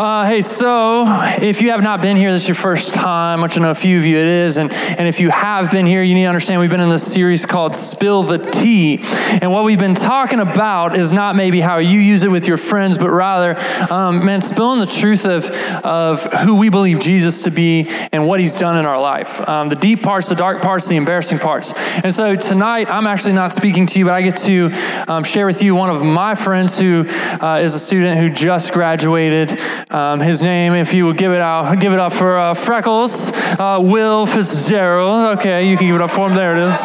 Uh, hey, so if you have not been here, this is your first time, which I know a few of you it is, and, and if you have been here, you need to understand we've been in this series called Spill the Tea. And what we've been talking about is not maybe how you use it with your friends, but rather, um, man, spilling the truth of, of who we believe Jesus to be and what he's done in our life. Um, the deep parts, the dark parts, the embarrassing parts. And so tonight, I'm actually not speaking to you, but I get to um, share with you one of my friends who uh, is a student who just graduated. Um, his name, if you would give it out, give it up for uh, Freckles, uh, Will Fitzgerald. Okay, you can give it up for him. There it is.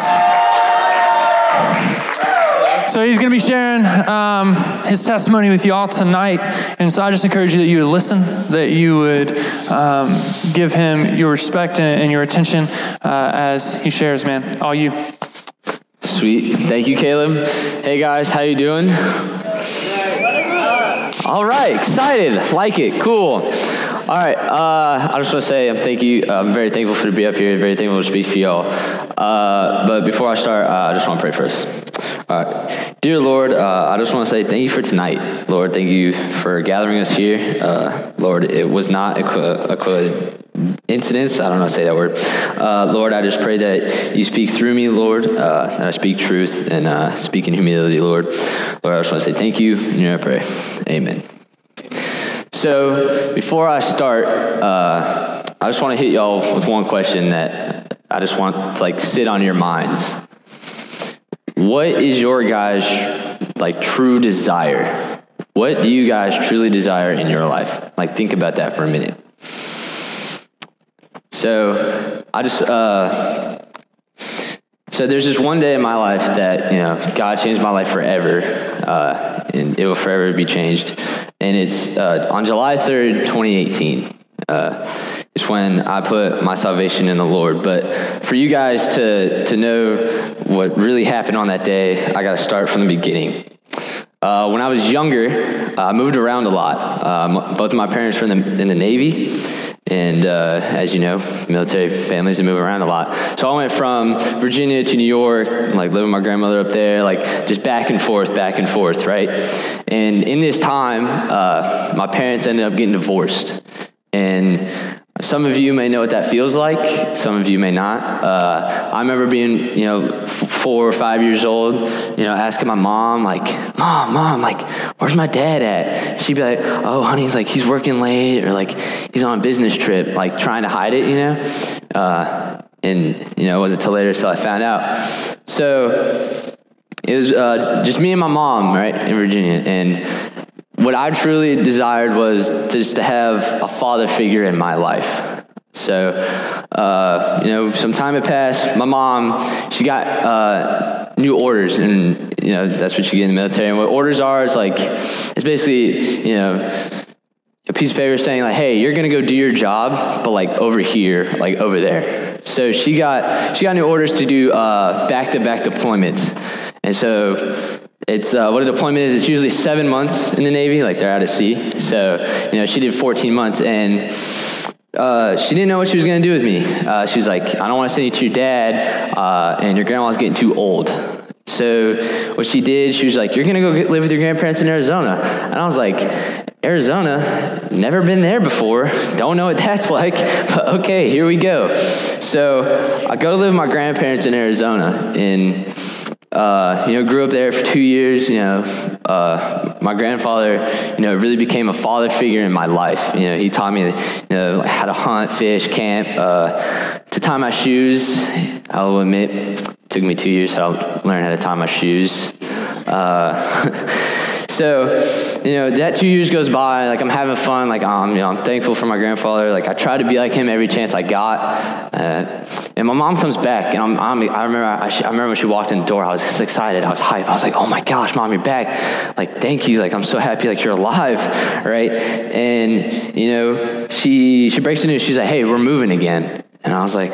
So he's going to be sharing um, his testimony with you all tonight, and so I just encourage you that you would listen, that you would um, give him your respect and, and your attention uh, as he shares. Man, all you. Sweet. Thank you, Caleb. Hey guys, how you doing? All right, excited, like it, cool. All right, uh, I just want to say I'm thank you. I'm very thankful for to be up here. Very thankful to speak for y'all. Uh, but before I start, uh, I just want to pray first. All right, dear Lord, uh, I just want to say thank you for tonight, Lord. Thank you for gathering us here, uh, Lord. It was not a, a, incidents. I don't know say that word. Uh, Lord, I just pray that you speak through me, Lord, uh, and I speak truth and uh, speak in humility, Lord. Lord, I just want to say thank you, and I pray. Amen. So before I start, uh, I just want to hit y'all with one question that I just want to like sit on your minds. What is your guys' like true desire? What do you guys truly desire in your life? Like think about that for a minute. So I just, uh, so there's this one day in my life that, you know, God changed my life forever, uh, and it will forever be changed. And it's uh, on July 3rd, 2018. Uh, it's when I put my salvation in the Lord. But for you guys to, to know what really happened on that day, I got to start from the beginning. Uh, when I was younger, I moved around a lot. Um, both of my parents were in the, in the Navy, and uh, as you know, military families move around a lot. So I went from Virginia to New York, like living with my grandmother up there, like just back and forth, back and forth, right? And in this time, uh, my parents ended up getting divorced. And some of you may know what that feels like. Some of you may not. Uh, I remember being, you know, f- four or five years old, you know, asking my mom, like, "Mom, mom, like, where's my dad at?" She'd be like, "Oh, honey, he's like, he's working late, or like, he's on a business trip, like, trying to hide it, you know." Uh, and you know, it wasn't until later until I found out. So it was uh, just me and my mom, right, in Virginia, and what I truly desired was just to have a father figure in my life. So, uh, you know, some time had passed. My mom, she got uh, new orders, and you know that's what you get in the military. And what orders are is like, it's basically, you know, a piece of paper saying like, "Hey, you're gonna go do your job, but like over here, like over there." So she got she got new orders to do back to back deployments, and so it's uh, what a deployment is. It's usually seven months in the Navy, like they're out at sea. So you know, she did 14 months, and uh, she didn't know what she was going to do with me. Uh, she was like, "I don't want to send you to your dad, uh, and your grandma's getting too old." So what she did, she was like, "You're going to go get, live with your grandparents in Arizona," and I was like, Arizona, never been there before, don't know what that's like, but okay, here we go. So I go to live with my grandparents in Arizona, and uh, you know, grew up there for two years. You know, uh, my grandfather, you know, really became a father figure in my life. You know, he taught me, you know, how to hunt, fish, camp, uh, to tie my shoes. I'll admit, it took me two years to learn how to tie my shoes. So you know, that two years goes by, like I'm having fun, like I'm, you know, I'm thankful for my grandfather. Like I try to be like him every chance I got. Uh, and my mom comes back, and I'm, I'm i remember, I, I, remember when she walked in the door, I was just excited, I was hyped. I was like, oh my gosh, mom, you're back. Like, thank you. Like I'm so happy, like you're alive, right? And you know, she she breaks the news. She's like, hey, we're moving again. And I was like,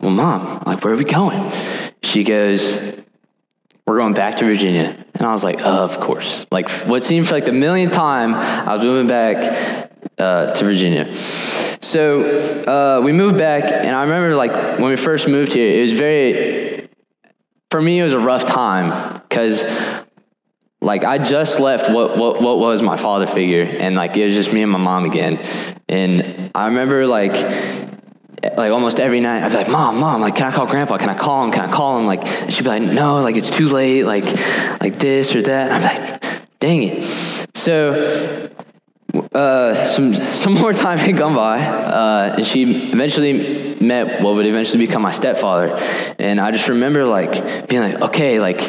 well, mom, like where are we going? She goes, we're going back to Virginia. And I was like, of course. Like what seemed for like the millionth time, I was moving back uh, to Virginia. So uh, we moved back, and I remember like when we first moved here, it was very, for me, it was a rough time because like I just left what, what what was my father figure, and like it was just me and my mom again. And I remember like like almost every night I'd be like, Mom, Mom, like can I call Grandpa? Can I call him? Can I call him? Like she'd be like, No, like it's too late, like like this or that. And I'm like, dang it. So uh, some some more time had gone by, uh, and she eventually met what would eventually become my stepfather. And I just remember like being like, okay, like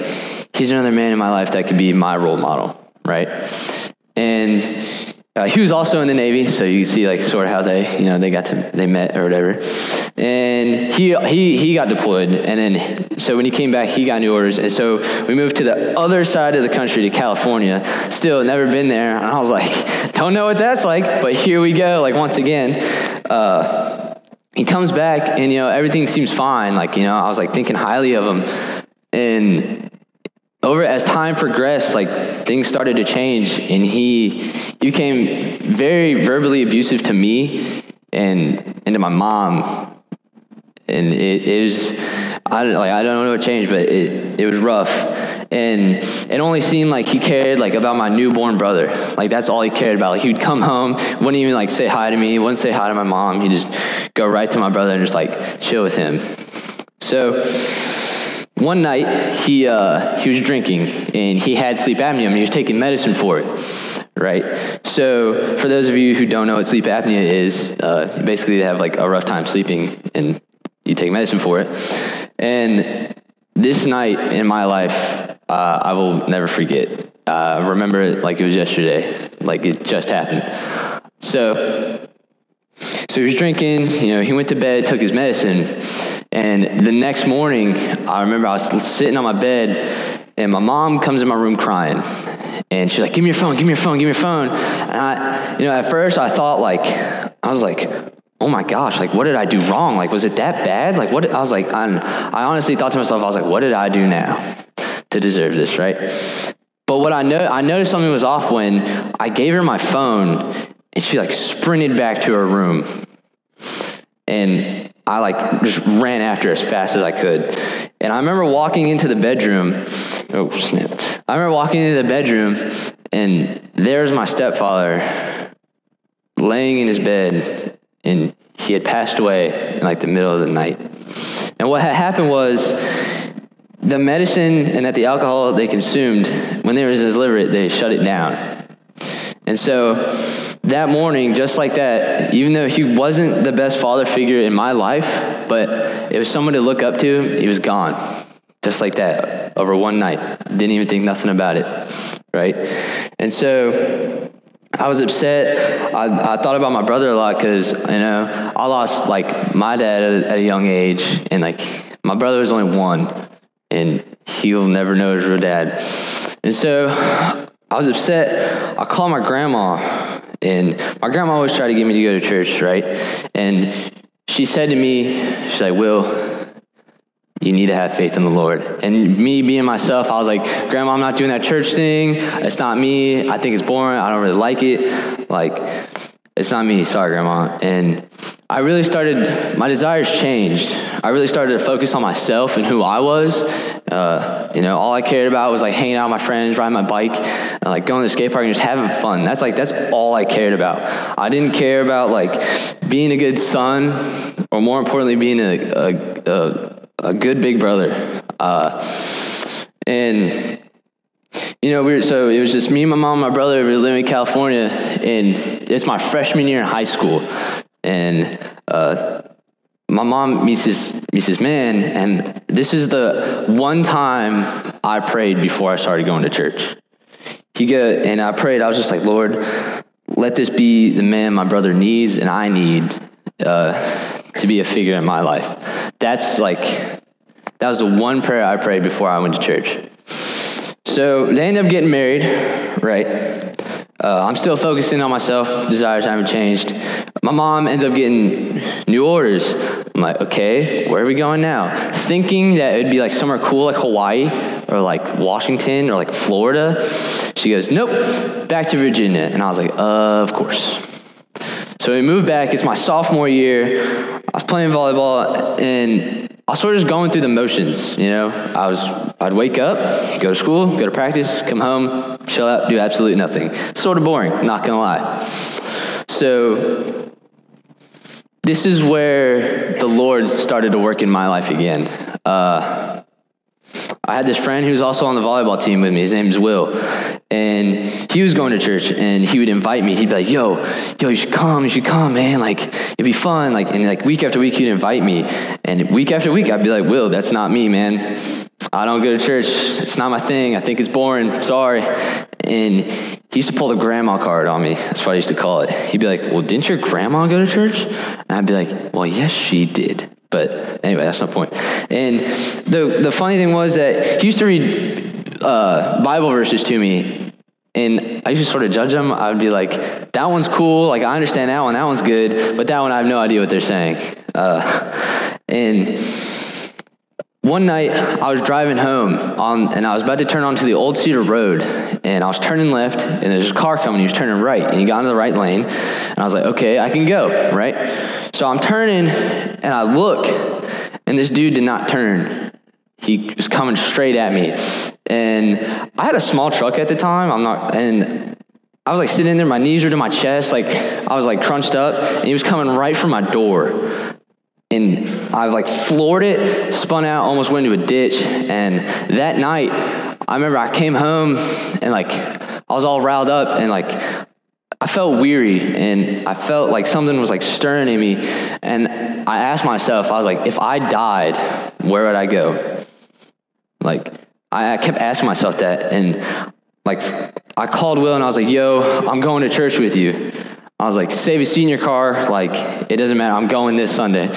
he's another man in my life that could be my role model, right? And uh, he was also in the Navy, so you see like sort of how they, you know, they got to they met or whatever. And he he he got deployed, and then so when he came back, he got new orders, and so we moved to the other side of the country to California. Still never been there, and I was like, don't know what that's like, but here we go. Like once again. Uh, he comes back and you know everything seems fine like you know i was like thinking highly of him and over as time progressed, like things started to change, and he, he became very verbally abusive to me and and to my mom, and it, was I don't like I don't know what changed, but it it was rough, and it only seemed like he cared like about my newborn brother, like that's all he cared about. Like he would come home, wouldn't even like say hi to me, wouldn't say hi to my mom. He'd just go right to my brother and just like chill with him. So one night he uh, he was drinking and he had sleep apnea and he was taking medicine for it right? So for those of you who don't know what sleep apnea is uh, basically they have like a rough time sleeping and you take medicine for it. And this night in my life uh, i will never forget. Uh, remember it like it was yesterday like it just happened. So so he was drinking you know he went to bed took his medicine and the next morning, I remember I was sitting on my bed, and my mom comes in my room crying. And she's like, "Give me your phone, give me your phone, give me your phone." And I, you know, at first I thought like, I was like, "Oh my gosh, like what did I do wrong? Like was it that bad? Like what?" I was like, I, I honestly thought to myself, I was like, "What did I do now to deserve this?" Right? But what I know, I noticed something was off when I gave her my phone, and she like sprinted back to her room, and I like just ran after as fast as I could. And I remember walking into the bedroom. Oh, snap. I remember walking into the bedroom, and there's my stepfather laying in his bed, and he had passed away in like the middle of the night. And what had happened was the medicine and that the alcohol they consumed, when they were in his liver, they shut it down. And so that morning, just like that, even though he wasn't the best father figure in my life, but it was someone to look up to, he was gone. Just like that, over one night. Didn't even think nothing about it, right? And so I was upset. I, I thought about my brother a lot because, you know, I lost, like, my dad at at a young age, and, like, my brother was only one, and he'll never know his real dad. And so I was upset. I called my grandma and my grandma always tried to get me to go to church, right? And she said to me, she's like, Will, you need to have faith in the Lord. And me being myself, I was like, Grandma, I'm not doing that church thing. It's not me. I think it's boring. I don't really like it. Like, it's not me. Sorry, Grandma. And I really started, my desires changed. I really started to focus on myself and who I was. Uh, you know, all I cared about was like hanging out with my friends, riding my bike, like going to the skate park and just having fun. That's like, that's all I cared about. I didn't care about like being a good son or more importantly, being a, a, a, a good big brother. Uh, and you know, we were, so it was just me, my mom, my brother. We were living in California, and it's my freshman year in high school and uh, my mom meets this meets this man, and this is the one time I prayed before I started going to church. He go and I prayed. I was just like, Lord, let this be the man my brother needs and I need uh, to be a figure in my life. That's like that was the one prayer I prayed before I went to church. So they end up getting married, right? Uh, I'm still focusing on myself. Desires haven't changed. My mom ends up getting new orders. I'm like, okay, where are we going now? Thinking that it'd be like somewhere cool like Hawaii or like Washington or like Florida. She goes, nope, back to Virginia. And I was like, uh, of course. So we moved back. It's my sophomore year. I was playing volleyball and I was sort of just going through the motions, you know. I was, I'd wake up, go to school, go to practice, come home, chill out, do absolutely nothing. Sort of boring, not gonna lie. So, this is where the Lord started to work in my life again. Uh, I had this friend who was also on the volleyball team with me. His name is Will. And he was going to church and he would invite me. He'd be like, yo, yo, you should come, you should come, man. Like, it'd be fun. Like, and like week after week, he'd invite me. And week after week, I'd be like, Will, that's not me, man. I don't go to church. It's not my thing. I think it's boring. Sorry. And he used to pull the grandma card on me. That's what I used to call it. He'd be like, well, didn't your grandma go to church? And I'd be like, well, yes, she did. But anyway, that's no point. And the, the funny thing was that he used to read uh, Bible verses to me, and I used to sort of judge them. I would be like, that one's cool. Like, I understand that one. That one's good. But that one, I have no idea what they're saying. Uh, and one night I was driving home on, and I was about to turn onto the old Cedar Road, and I was turning left, and there's a car coming. He was turning right, and he got into the right lane, and I was like, okay, I can go, right? So I'm turning, and I look, and this dude did not turn. He was coming straight at me, and I had a small truck at the time. I'm not, and I was like sitting there, my knees were to my chest, like I was like crunched up, and he was coming right for my door and I like floored it, spun out, almost went into a ditch. And that night, I remember I came home and like I was all riled up and like I felt weary and I felt like something was like stirring in me. And I asked myself, I was like, if I died, where would I go? Like I kept asking myself that, and like I called Will and I was like, yo, I'm going to church with you. I was like, save a your car. Like, it doesn't matter. I'm going this Sunday.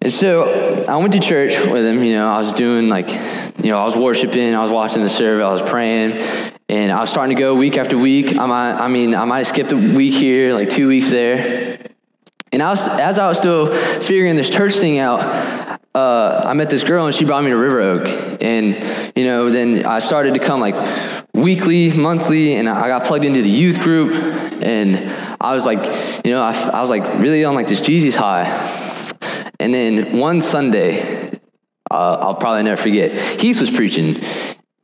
And so I went to church with him. You know, I was doing like, you know, I was worshiping, I was watching the service, I was praying, and I was starting to go week after week. I might, I mean, I might have skipped a week here, like two weeks there. And I was, as I was still figuring this church thing out, uh, I met this girl and she brought me to River Oak. And, you know, then I started to come like weekly, monthly, and I got plugged into the youth group. And I was like, you know, I, I was like really on like this Jesus high. And then one Sunday, uh, I'll probably never forget, Heath was preaching.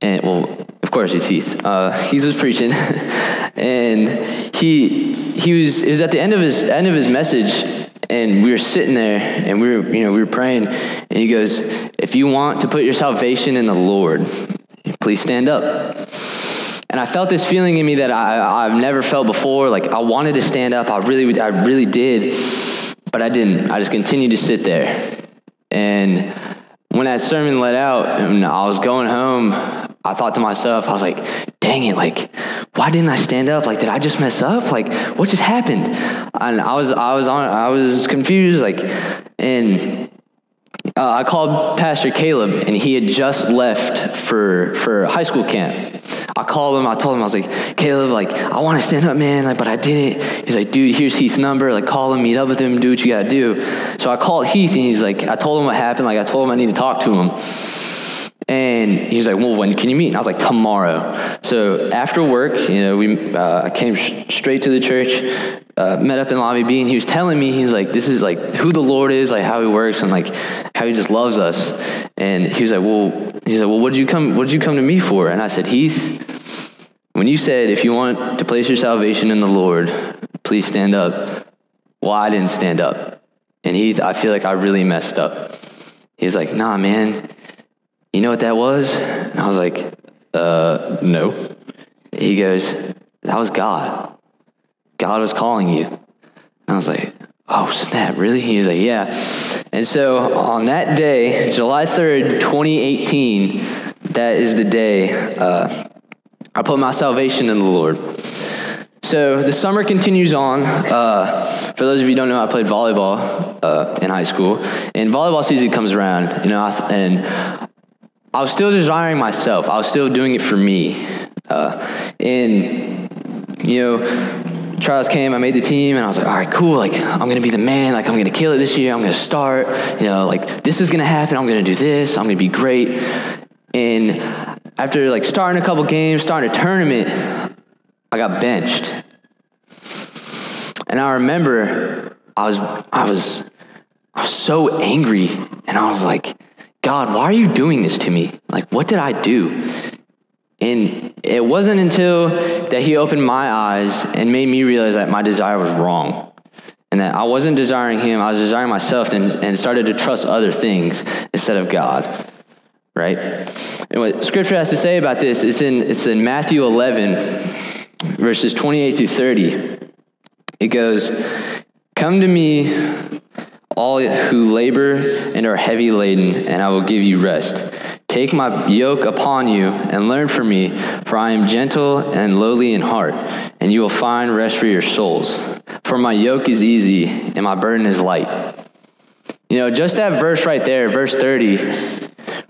And well, of course he's Heath. Uh, Heath was preaching, and he he was it was at the end of his end of his message, and we were sitting there, and we were you know we were praying, and he goes, "If you want to put your salvation in the Lord, please stand up." And I felt this feeling in me that I, I've never felt before. Like I wanted to stand up. I really, I really did, but I didn't. I just continued to sit there. And when that sermon let out and I was going home, I thought to myself, I was like, dang it, like, why didn't I stand up? Like, did I just mess up? Like, what just happened? And I was, I was on, I was confused, like, and uh, I called Pastor Caleb, and he had just left for for high school camp. I called him. I told him I was like, Caleb, like I want to stand up, man, like, but I didn't. He's like, dude, here's Heath's number. Like, call him, meet up with him, do what you gotta do. So I called Heath, and he's like, I told him what happened. Like, I told him I need to talk to him. And he was like, "Well, when can you meet?" And I was like, "Tomorrow." So after work, you know, we uh, I came sh- straight to the church, uh, met up in lobby B, and he was telling me he's like, "This is like who the Lord is, like how He works, and like how He just loves us." And he was like, "Well," he's like, "Well, what did you come? What did you come to me for?" And I said, "Heath, when you said if you want to place your salvation in the Lord, please stand up." Well, I didn't stand up, and Heath, I feel like I really messed up. He's like, "Nah, man." You know what that was? And I was like, uh, no. He goes, that was God. God was calling you. And I was like, oh, snap, really? He was like, yeah. And so on that day, July 3rd, 2018, that is the day uh, I put my salvation in the Lord. So the summer continues on. Uh, for those of you who don't know, I played volleyball uh, in high school, and volleyball season comes around, you know, and I was still desiring myself. I was still doing it for me. Uh, and, you know, trials came, I made the team, and I was like, all right, cool. Like, I'm going to be the man. Like, I'm going to kill it this year. I'm going to start. You know, like, this is going to happen. I'm going to do this. I'm going to be great. And after, like, starting a couple games, starting a tournament, I got benched. And I remember I was, I was, I was so angry. And I was like, God, why are you doing this to me? Like, what did I do? And it wasn't until that he opened my eyes and made me realize that my desire was wrong. And that I wasn't desiring him, I was desiring myself and, and started to trust other things instead of God. Right? And what scripture has to say about this is in it's in Matthew 11, verses 28 through 30. It goes, Come to me, all who labor and are heavy laden, and I will give you rest. Take my yoke upon you and learn from me, for I am gentle and lowly in heart, and you will find rest for your souls. For my yoke is easy and my burden is light. You know, just that verse right there, verse 30,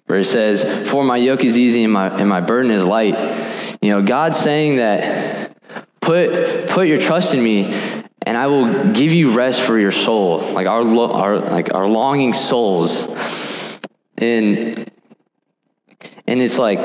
where it says, For my yoke is easy and my, and my burden is light. You know, God's saying that put, put your trust in me and I will give you rest for your soul, like our, our like our longing souls. And and it's like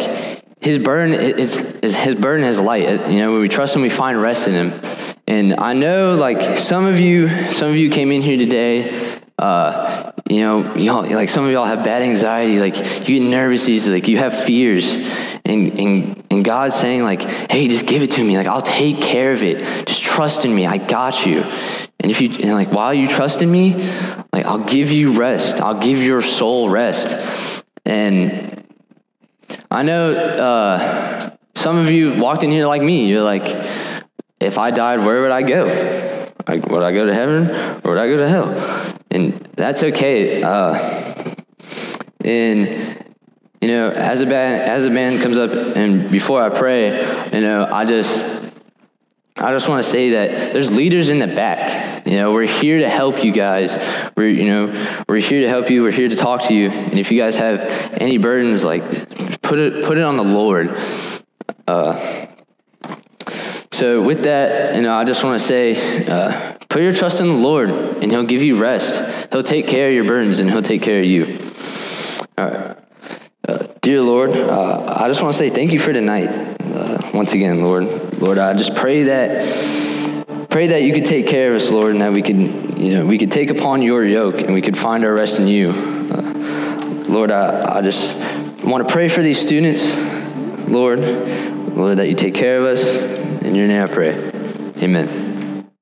his burden it's, it's his burden is light. You know, when we trust him, we find rest in him. And I know like some of you some of you came in here today uh, you know, y'all, like some of y'all have bad anxiety, like you get nervous easily, like you have fears, and, and, and God's saying like, hey, just give it to me, like I'll take care of it, just trust in me, I got you. And if you, and like while you trust in me, like I'll give you rest, I'll give your soul rest. And I know uh, some of you walked in here like me, you're like, if I died, where would I go? Like, would I go to heaven or would I go to hell? and that's okay. Uh, and you know, as a band as a band comes up, and before I pray, you know, I just I just want to say that there's leaders in the back. You know, we're here to help you guys. We're you know we're here to help you. We're here to talk to you. And if you guys have any burdens, like put it put it on the Lord. Uh, so with that, you know, I just want to say. Uh, Put your trust in the Lord, and He'll give you rest. He'll take care of your burdens, and He'll take care of you. All right. Dear Lord, uh, I just want to say thank you for tonight. Uh, once again, Lord, Lord, I just pray that pray that you could take care of us, Lord, and that we could, you know, we could take upon your yoke and we could find our rest in you. Uh, Lord, I, I just want to pray for these students, Lord, Lord, that you take care of us. In your name I pray. Amen.